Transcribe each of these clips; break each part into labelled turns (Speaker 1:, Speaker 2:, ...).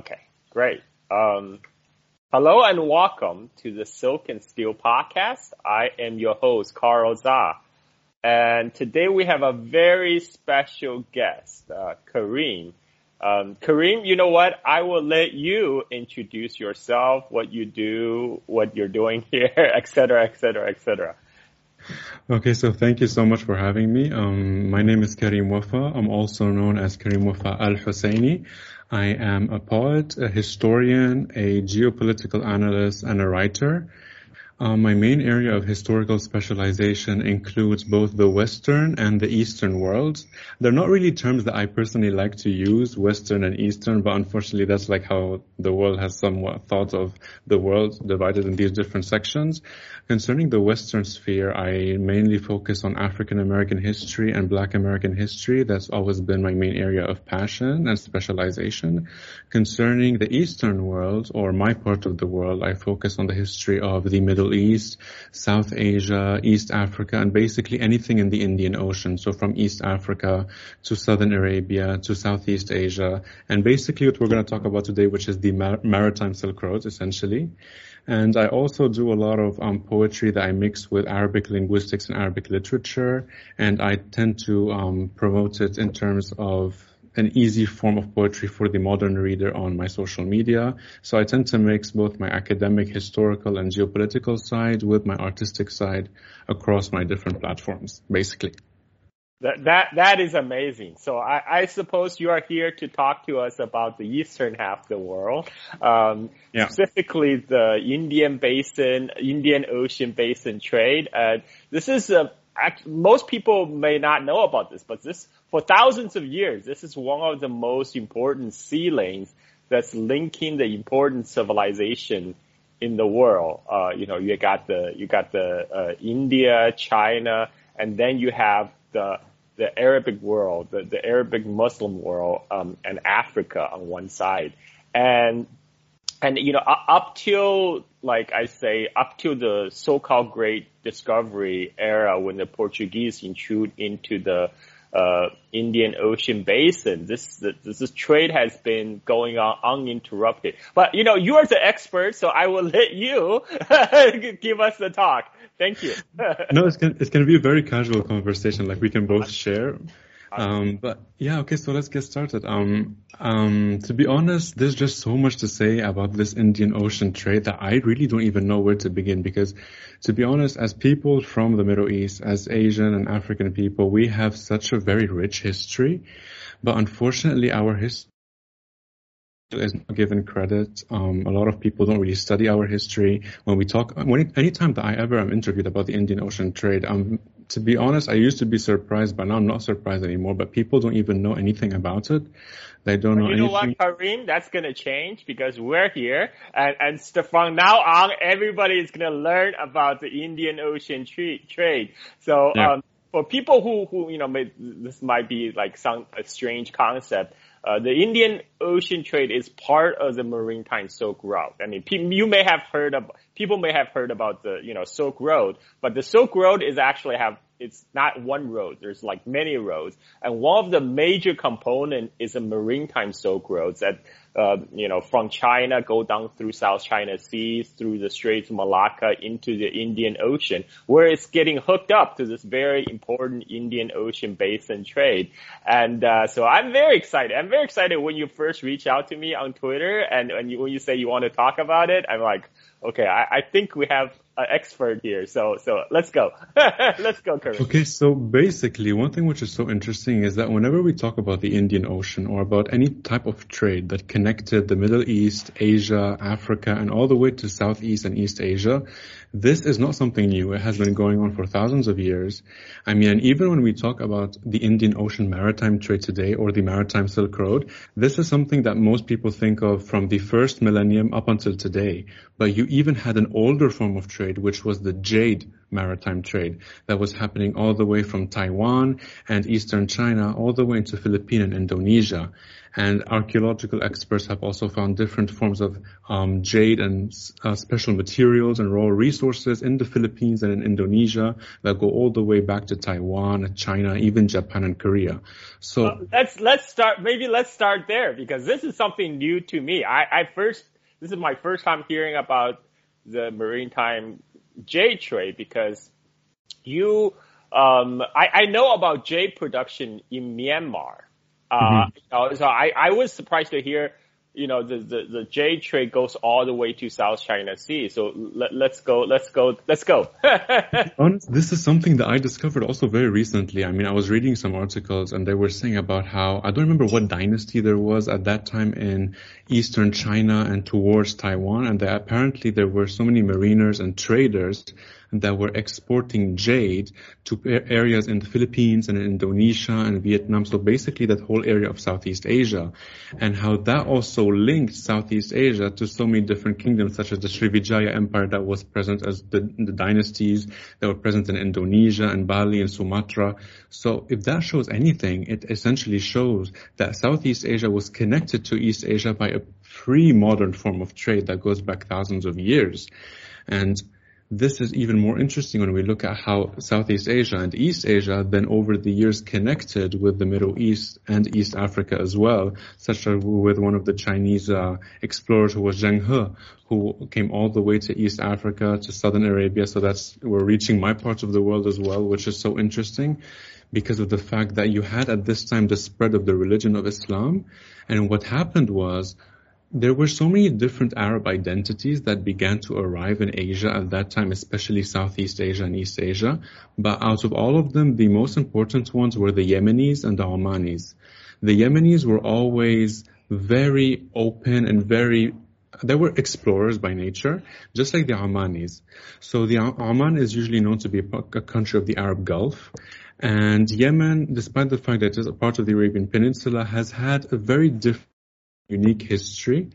Speaker 1: Okay, great. Um, hello and welcome to the Silk and Steel podcast. I am your host, Carl Zha. And today we have a very special guest, uh, Karim. Um, Karim, you know what? I will let you introduce yourself, what you do, what you're doing here, et cetera, et cetera, et cetera.
Speaker 2: Okay, so thank you so much for having me. Um, my name is Karim Wafa. I'm also known as Karim Wafa Al Husseini. I am a poet, a historian, a geopolitical analyst, and a writer. Um, my main area of historical specialization includes both the Western and the Eastern worlds. They're not really terms that I personally like to use, Western and Eastern, but unfortunately that's like how the world has somewhat thought of the world divided in these different sections. Concerning the Western sphere, I mainly focus on African American history and Black American history. That's always been my main area of passion and specialization. Concerning the Eastern world, or my part of the world, I focus on the history of the Middle Middle East, South Asia, East Africa, and basically anything in the Indian Ocean. So from East Africa to Southern Arabia to Southeast Asia, and basically what we're going to talk about today, which is the Mar- Maritime Silk Road, essentially. And I also do a lot of um, poetry that I mix with Arabic linguistics and Arabic literature, and I tend to um, promote it in terms of an easy form of poetry for the modern reader on my social media. So I tend to mix both my academic, historical, and geopolitical side with my artistic side across my different platforms, basically.
Speaker 1: That that that is amazing. So I, I suppose you are here to talk to us about the eastern half of the world, um, yeah. specifically the Indian Basin, Indian Ocean Basin trade. Uh, this is a most people may not know about this, but this for thousands of years, this is one of the most important sea lanes that's linking the important civilization in the world. Uh, you know, you got the you got the uh, India, China, and then you have the the Arabic world, the, the Arabic Muslim world, um, and Africa on one side, and and you know up till like I say up to the so-called Great Discovery era when the Portuguese intrude into the uh, Indian Ocean basin. This, this, this trade has been going on uninterrupted. But you know, you are the expert, so I will let you give us the talk. Thank you.
Speaker 2: no, it's gonna, it's gonna be a very casual conversation. Like we can both share. Um, but yeah, okay, so let's get started. Um, um, to be honest, there's just so much to say about this Indian Ocean trade that I really don't even know where to begin because to be honest, as people from the Middle East, as Asian and African people, we have such a very rich history, but unfortunately our history is not given credit. Um, a lot of people don't really study our history. When we talk, when, anytime that I ever am interviewed about the Indian Ocean trade, um, to be honest, I used to be surprised, but now I'm not surprised anymore. But people don't even know anything about it. They don't know
Speaker 1: you
Speaker 2: anything.
Speaker 1: You know what, Karim? That's gonna change because we're here, and and from now on, everybody is gonna learn about the Indian Ocean tra- trade. So. Yeah. Um, for people who, who, you know, may, this might be like some, a strange concept. Uh, the Indian Ocean trade is part of the maritime Silk Road. I mean, you may have heard of, people may have heard about the, you know, Silk Road, but the Silk Road is actually have, it's not one road. There's like many roads. And one of the major component is the maritime Silk Roads that uh, you know, from China, go down through South China Sea, through the Straits of Malacca into the Indian Ocean, where it's getting hooked up to this very important Indian Ocean basin trade. And uh, so I'm very excited. I'm very excited when you first reach out to me on Twitter and when you, when you say you want to talk about it. I'm like, okay, I, I think we have an expert here. So, so let's go. let's go, Kurt.
Speaker 2: Okay. So basically, one thing which is so interesting is that whenever we talk about the Indian Ocean or about any type of trade that connected the Middle East, Asia, Africa, and all the way to Southeast and East Asia, this is not something new. It has been going on for thousands of years. I mean, even when we talk about the Indian Ocean maritime trade today or the maritime Silk Road, this is something that most people think of from the first millennium up until today. But you even had an older form of trade which was the jade maritime trade that was happening all the way from Taiwan and eastern China all the way into Philippines and Indonesia. And archaeological experts have also found different forms of um, jade and uh, special materials and raw resources in the Philippines and in Indonesia that go all the way back to Taiwan, China, even Japan and Korea. So
Speaker 1: well, let's let's start. Maybe let's start there because this is something new to me. I, I first this is my first time hearing about the maritime jade trade because you um, I, I know about jade production in Myanmar uh, mm-hmm. so I, I was surprised to hear, you know, the, the, the jade trade goes all the way to South China Sea. So let, let's go, let's go, let's go.
Speaker 2: Honest, this is something that I discovered also very recently. I mean, I was reading some articles and they were saying about how, I don't remember what dynasty there was at that time in eastern China and towards Taiwan. And apparently there were so many mariners and traders that were exporting jade to areas in the Philippines and in Indonesia and Vietnam. So basically that whole area of Southeast Asia and how that also linked Southeast Asia to so many different kingdoms such as the Srivijaya Empire that was present as the, the dynasties that were present in Indonesia and Bali and Sumatra. So if that shows anything, it essentially shows that Southeast Asia was connected to East Asia by a pre-modern form of trade that goes back thousands of years. And this is even more interesting when we look at how Southeast Asia and East Asia then over the years connected with the Middle East and East Africa as well, such as with one of the Chinese uh, explorers who was Zheng He, who came all the way to East Africa, to Southern Arabia. So that's, we're reaching my part of the world as well, which is so interesting because of the fact that you had at this time the spread of the religion of Islam. And what happened was there were so many different Arab identities that began to arrive in Asia at that time, especially Southeast Asia and East Asia. But out of all of them, the most important ones were the Yemenis and the Omanis. The Yemenis were always very open and very they were explorers by nature, just like the Omanis. So the Oman is usually known to be a country of the Arab Gulf. And Yemen, despite the fact that it is a part of the Arabian Peninsula, has had a very different unique history.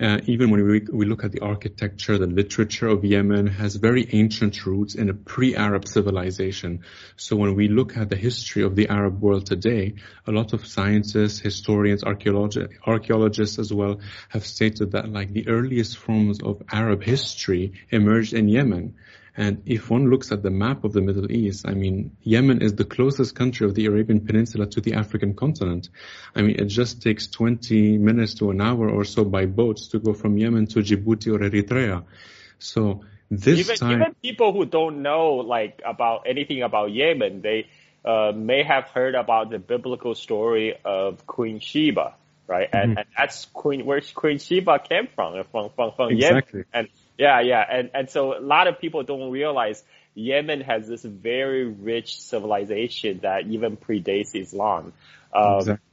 Speaker 2: Uh, even when we, we look at the architecture, the literature of Yemen has very ancient roots in a pre-Arab civilization. So when we look at the history of the Arab world today, a lot of scientists, historians, archaeologi- archaeologists as well have stated that like the earliest forms of Arab history emerged in Yemen. And if one looks at the map of the Middle East, I mean, Yemen is the closest country of the Arabian Peninsula to the African continent. I mean, it just takes 20 minutes to an hour or so by boats to go from Yemen to Djibouti or Eritrea. So this
Speaker 1: even,
Speaker 2: time,
Speaker 1: even people who don't know like about anything about Yemen, they uh, may have heard about the biblical story of Queen Sheba, right? Mm-hmm. And, and that's Queen where Queen Sheba came from, from from, from exactly. Yemen. And yeah, yeah, and and so a lot of people don't realize Yemen has this very rich civilization that even predates Islam. Um, exactly.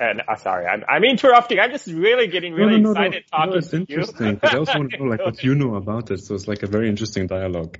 Speaker 1: And uh, sorry, I'm, I'm interrupting. I'm just really getting really no, no, excited no, talking no,
Speaker 2: it's interesting because I also want to know like what you know about it. So it's like a very interesting dialogue.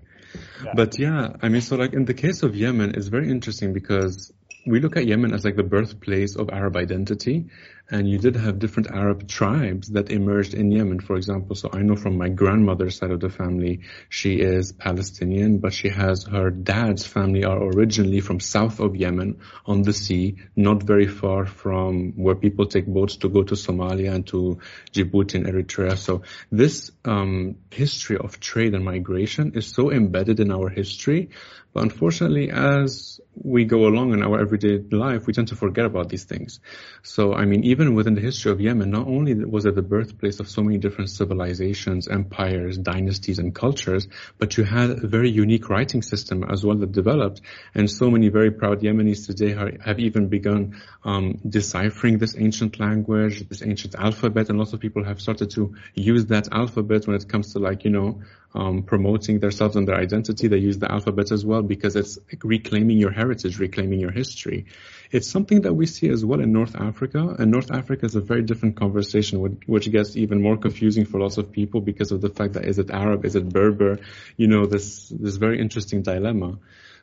Speaker 2: Yeah. But yeah, I mean, so like in the case of Yemen, it's very interesting because we look at Yemen as like the birthplace of Arab identity, and you did have different Arab tribes that emerged in Yemen, for example. So I know from my grandmother's side of the family, she is Palestinian, but she has her dad's family are originally from south of Yemen on the sea, not very far from where people take boats to go to Somalia and to Djibouti and Eritrea. So this um, history of trade and migration is so embedded in our history, but unfortunately, as we go along in our everyday life, we tend to forget about these things. So, I mean, even within the history of Yemen, not only was it the birthplace of so many different civilizations, empires, dynasties, and cultures, but you had a very unique writing system as well that developed. And so many very proud Yemenis today have even begun um, deciphering this ancient language, this ancient alphabet, and lots of people have started to use that alphabet when it comes to like, you know, um, promoting themselves and their identity. They use the alphabet as well because it's reclaiming your heritage, reclaiming your history. It's something that we see as well in North Africa, and North Africa is a very different conversation, which gets even more confusing for lots of people because of the fact that is it Arab, is it Berber? You know, this this very interesting dilemma.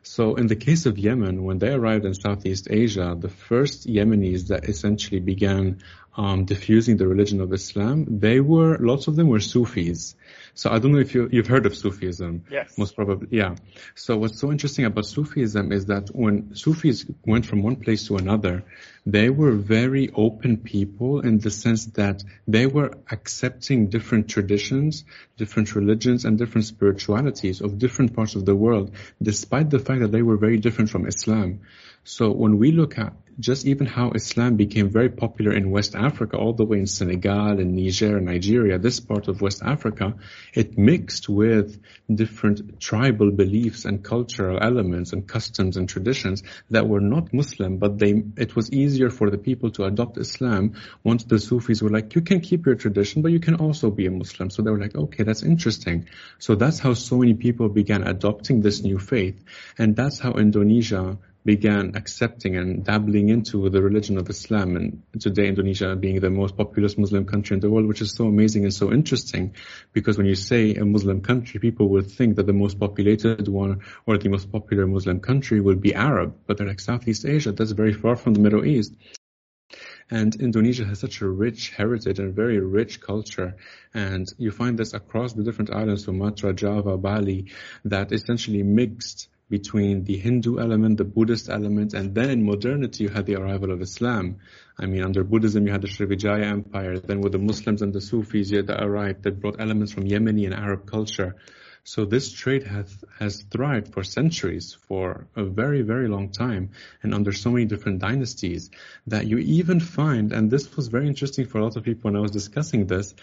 Speaker 2: So in the case of Yemen, when they arrived in Southeast Asia, the first Yemenis that essentially began um, diffusing the religion of Islam, they were, lots of them were Sufis. So I don't know if you, you've heard of Sufism.
Speaker 1: Yes.
Speaker 2: Most probably, yeah. So what's so interesting about Sufism is that when Sufis went from one place to another, they were very open people in the sense that they were accepting different traditions, different religions, and different spiritualities of different parts of the world, despite the fact that they were very different from Islam. So when we look at just even how Islam became very popular in West Africa, all the way in Senegal and Niger and Nigeria, this part of West Africa, it mixed with different tribal beliefs and cultural elements and customs and traditions that were not Muslim, but they, it was easier for the people to adopt Islam once the Sufis were like, you can keep your tradition, but you can also be a Muslim. So they were like, okay, that's interesting. So that's how so many people began adopting this new faith. And that's how Indonesia began accepting and dabbling into the religion of Islam and today Indonesia being the most populous Muslim country in the world, which is so amazing and so interesting because when you say a Muslim country, people would think that the most populated one or the most popular Muslim country would be Arab, but they're like Southeast Asia, that's very far from the Middle East. And Indonesia has such a rich heritage and very rich culture. And you find this across the different islands, Sumatra, Java, Bali, that essentially mixed between the Hindu element, the Buddhist element, and then in modernity you had the arrival of Islam. I mean, under Buddhism you had the Srivijaya Empire, then with the Muslims and the Sufis that arrived that brought elements from Yemeni and Arab culture. So this trade has, has thrived for centuries, for a very, very long time, and under so many different dynasties that you even find, and this was very interesting for a lot of people when I was discussing this,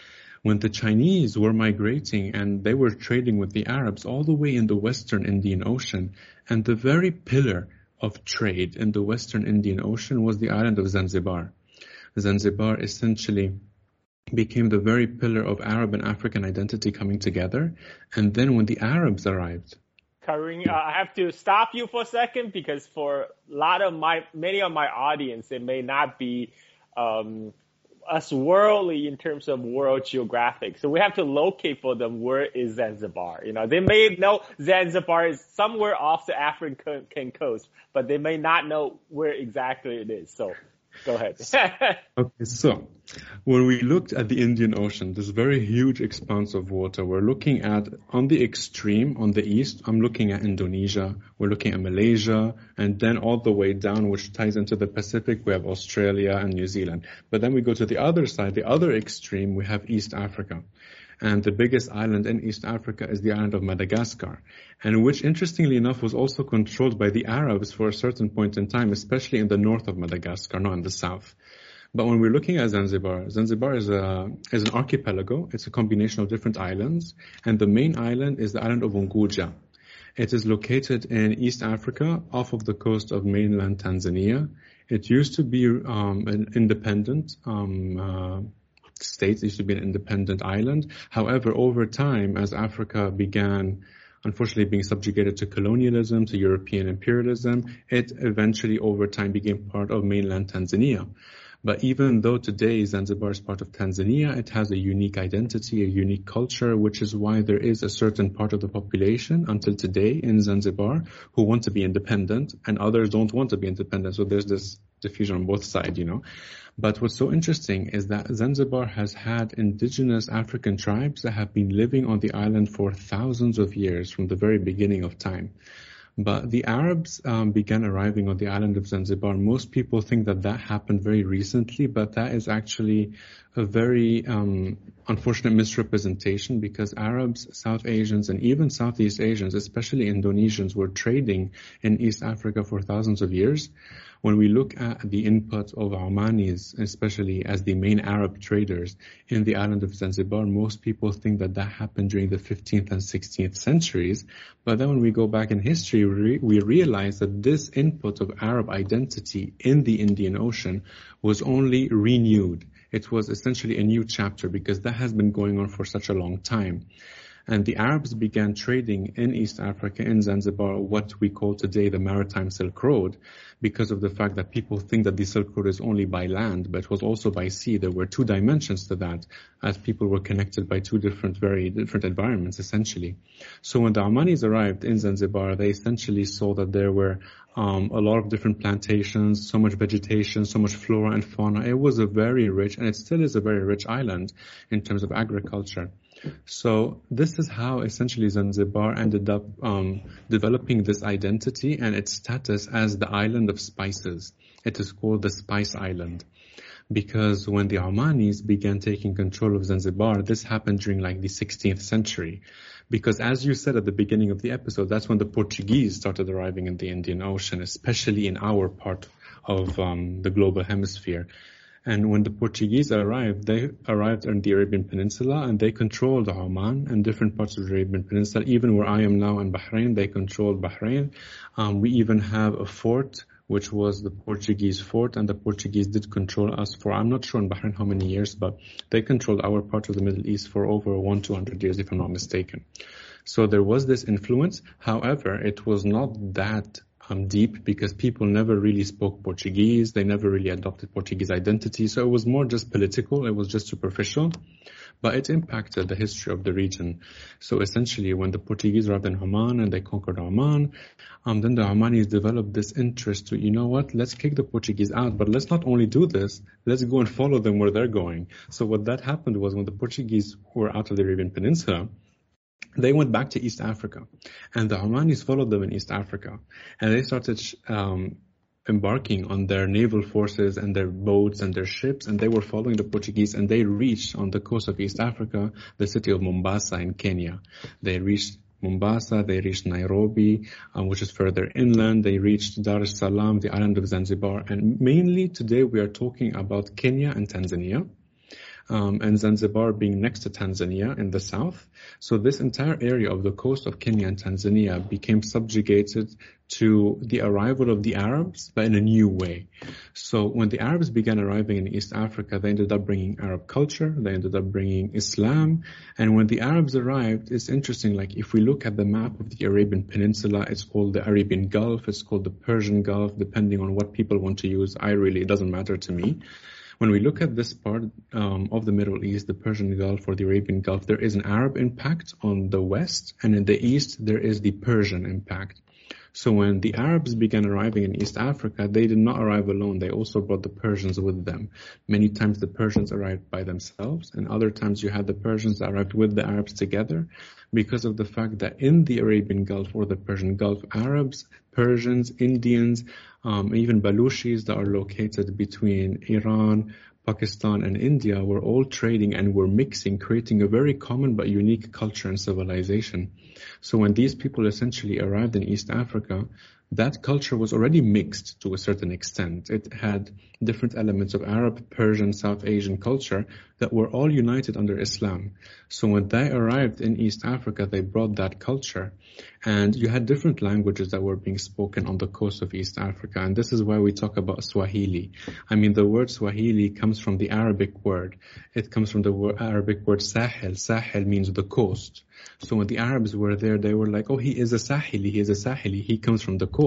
Speaker 2: when the Chinese were migrating and they were trading with the Arabs all the way in the Western Indian Ocean, and the very pillar of trade in the Western Indian Ocean was the island of Zanzibar. Zanzibar essentially became the very pillar of Arab and African identity coming together. And then when the Arabs arrived,
Speaker 1: Karim, uh, I have to stop you for a second because for a lot of my, many of my audience, it may not be um, us worldly in terms of world geographic. So we have to locate for them where is Zanzibar. You know, they may know Zanzibar is somewhere off the African coast, but they may not know where exactly it is. So Go ahead.
Speaker 2: okay, so when we looked at the Indian Ocean, this very huge expanse of water, we're looking at on the extreme, on the east, I'm looking at Indonesia, we're looking at Malaysia, and then all the way down, which ties into the Pacific, we have Australia and New Zealand. But then we go to the other side, the other extreme, we have East Africa and the biggest island in East Africa is the island of Madagascar, and which interestingly enough was also controlled by the Arabs for a certain point in time, especially in the north of Madagascar, not in the south. But when we're looking at Zanzibar, Zanzibar is a is an archipelago. It's a combination of different islands, and the main island is the island of Unguja. It is located in East Africa, off of the coast of mainland Tanzania. It used to be um, an independent um, uh, states used to be an independent island. However, over time, as Africa began unfortunately being subjugated to colonialism, to European imperialism, it eventually over time became part of mainland Tanzania. But even though today Zanzibar is part of Tanzania, it has a unique identity, a unique culture, which is why there is a certain part of the population until today in Zanzibar who want to be independent and others don't want to be independent. So there's this diffusion on both sides, you know. But what's so interesting is that Zanzibar has had indigenous African tribes that have been living on the island for thousands of years from the very beginning of time. But the Arabs um, began arriving on the island of Zanzibar. Most people think that that happened very recently, but that is actually a very um, unfortunate misrepresentation because Arabs, South Asians, and even Southeast Asians, especially Indonesians, were trading in East Africa for thousands of years. When we look at the input of Omanis, especially as the main Arab traders in the island of Zanzibar, most people think that that happened during the 15th and 16th centuries. But then when we go back in history, we realize that this input of Arab identity in the Indian Ocean was only renewed. It was essentially a new chapter because that has been going on for such a long time. And the Arabs began trading in East Africa, in Zanzibar, what we call today the Maritime Silk Road, because of the fact that people think that the Silk Road is only by land, but it was also by sea. There were two dimensions to that, as people were connected by two different, very different environments, essentially. So when the Omanis arrived in Zanzibar, they essentially saw that there were um, a lot of different plantations, so much vegetation, so much flora and fauna. It was a very rich, and it still is a very rich island in terms of agriculture. So this is how essentially Zanzibar ended up um, developing this identity and its status as the island of spices. It is called the Spice Island because when the Omanis began taking control of Zanzibar, this happened during like the 16th century. Because as you said at the beginning of the episode, that's when the Portuguese started arriving in the Indian Ocean, especially in our part of um, the global hemisphere. And when the Portuguese arrived, they arrived on the Arabian Peninsula and they controlled Oman and different parts of the Arabian Peninsula. Even where I am now in Bahrain, they controlled Bahrain. Um, we even have a fort which was the Portuguese fort, and the Portuguese did control us for, I'm not sure in Bahrain how many years, but they controlled our part of the Middle East for over one, 200 years, if I'm not mistaken. So there was this influence. However, it was not that um, deep because people never really spoke Portuguese. They never really adopted Portuguese identity. So it was more just political. It was just superficial, but it impacted the history of the region. So essentially when the Portuguese arrived in Oman and they conquered Oman, um, then the Omanis developed this interest to, you know what, let's kick the Portuguese out, but let's not only do this, let's go and follow them where they're going. So what that happened was when the Portuguese were out of the Arabian Peninsula, they went back to East Africa, and the Omanis followed them in East Africa, and they started um, embarking on their naval forces and their boats and their ships, and they were following the Portuguese, and they reached on the coast of East Africa the city of Mombasa in Kenya. They reached Mombasa, they reached Nairobi, um, which is further inland. They reached Dar es Salaam, the island of Zanzibar, and mainly today we are talking about Kenya and Tanzania um, and Zanzibar being next to Tanzania in the south. So this entire area of the coast of Kenya and Tanzania became subjugated to the arrival of the Arabs, but in a new way. So when the Arabs began arriving in East Africa, they ended up bringing Arab culture, they ended up bringing Islam, and when the Arabs arrived, it's interesting, like if we look at the map of the Arabian Peninsula, it's called the Arabian Gulf, it's called the Persian Gulf, depending on what people want to use. I really, it doesn't matter to me. When we look at this part um, of the Middle East, the Persian Gulf or the Arabian Gulf, there is an Arab impact on the west, and in the east, there is the Persian impact. So when the Arabs began arriving in East Africa, they did not arrive alone. They also brought the Persians with them. Many times the Persians arrived by themselves, and other times you had the Persians arrived with the Arabs together because of the fact that in the Arabian Gulf or the Persian Gulf, Arabs, Persians, Indians, um, even Baluchis that are located between Iran, Pakistan and India were all trading and were mixing, creating a very common but unique culture and civilization. So when these people essentially arrived in East Africa, that culture was already mixed to a certain extent. It had different elements of Arab, Persian, South Asian culture that were all united under Islam. So when they arrived in East Africa, they brought that culture. And you had different languages that were being spoken on the coast of East Africa. And this is why we talk about Swahili. I mean, the word Swahili comes from the Arabic word. It comes from the word, Arabic word Sahel. Sahel means the coast. So when the Arabs were there, they were like, oh, he is a Sahili, he is a Sahili, he comes from the coast.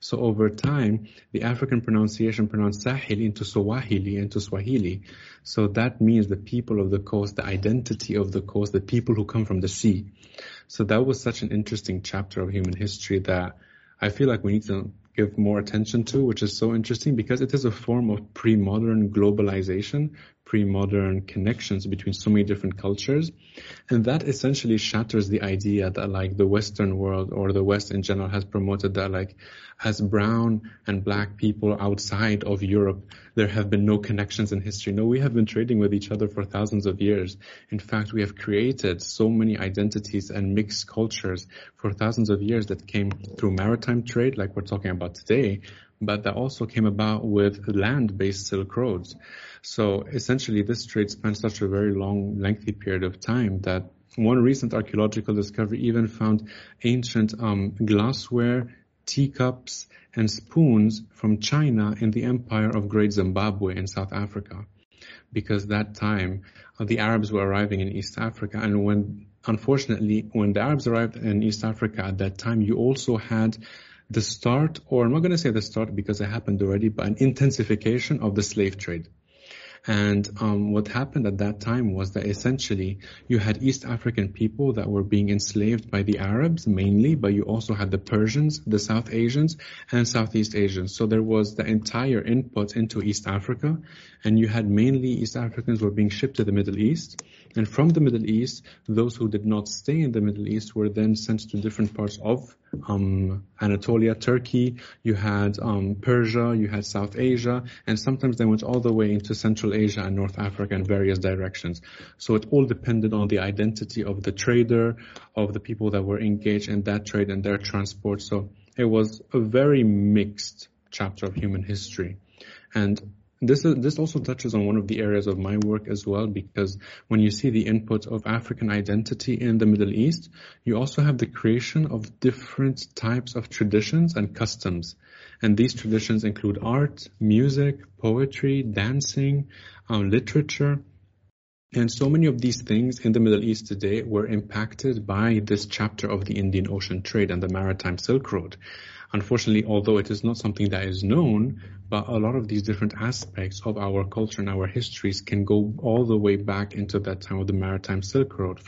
Speaker 2: So over time, the African pronunciation pronounced Sahili into Swahili, into Swahili. So that means the people of the coast, the identity of the coast, the people who come from the sea. So that was such an interesting chapter of human history that I feel like we need to give more attention to, which is so interesting because it is a form of pre-modern globalization pre-modern connections between so many different cultures. And that essentially shatters the idea that like the Western world or the West in general has promoted that like as brown and black people outside of Europe, there have been no connections in history. No, we have been trading with each other for thousands of years. In fact, we have created so many identities and mixed cultures for thousands of years that came through maritime trade, like we're talking about today, but that also came about with land-based Silk Roads. So essentially this trade spanned such a very long, lengthy period of time that one recent archaeological discovery even found ancient um, glassware, teacups, and spoons from China in the empire of Great Zimbabwe in South Africa. Because that time uh, the Arabs were arriving in East Africa and when unfortunately, when the Arabs arrived in East Africa at that time, you also had the start, or I'm not going to say the start because it happened already, but an intensification of the slave trade. And um, what happened at that time was that essentially you had East African people that were being enslaved by the Arabs mainly, but you also had the Persians, the South Asians, and Southeast Asians. So there was the entire input into East Africa, and you had mainly East Africans were being shipped to the Middle East. And from the Middle East, those who did not stay in the Middle East were then sent to different parts of um, Anatolia, Turkey, you had um, Persia, you had South Asia, and sometimes they went all the way into Central Asia and North Africa in various directions. So it all depended on the identity of the trader, of the people that were engaged in that trade and their transport. So it was a very mixed chapter of human history. And this is, this also touches on one of the areas of my work as well, because when you see the input of African identity in the Middle East, you also have the creation of different types of traditions and customs. And these traditions include art, music, poetry, dancing, um, literature. And so many of these things in the Middle East today were impacted by this chapter of the Indian Ocean trade and the maritime Silk Road. Unfortunately, although it is not something that is known, but a lot of these different aspects of our culture and our histories can go all the way back into that time of the maritime Silk Road.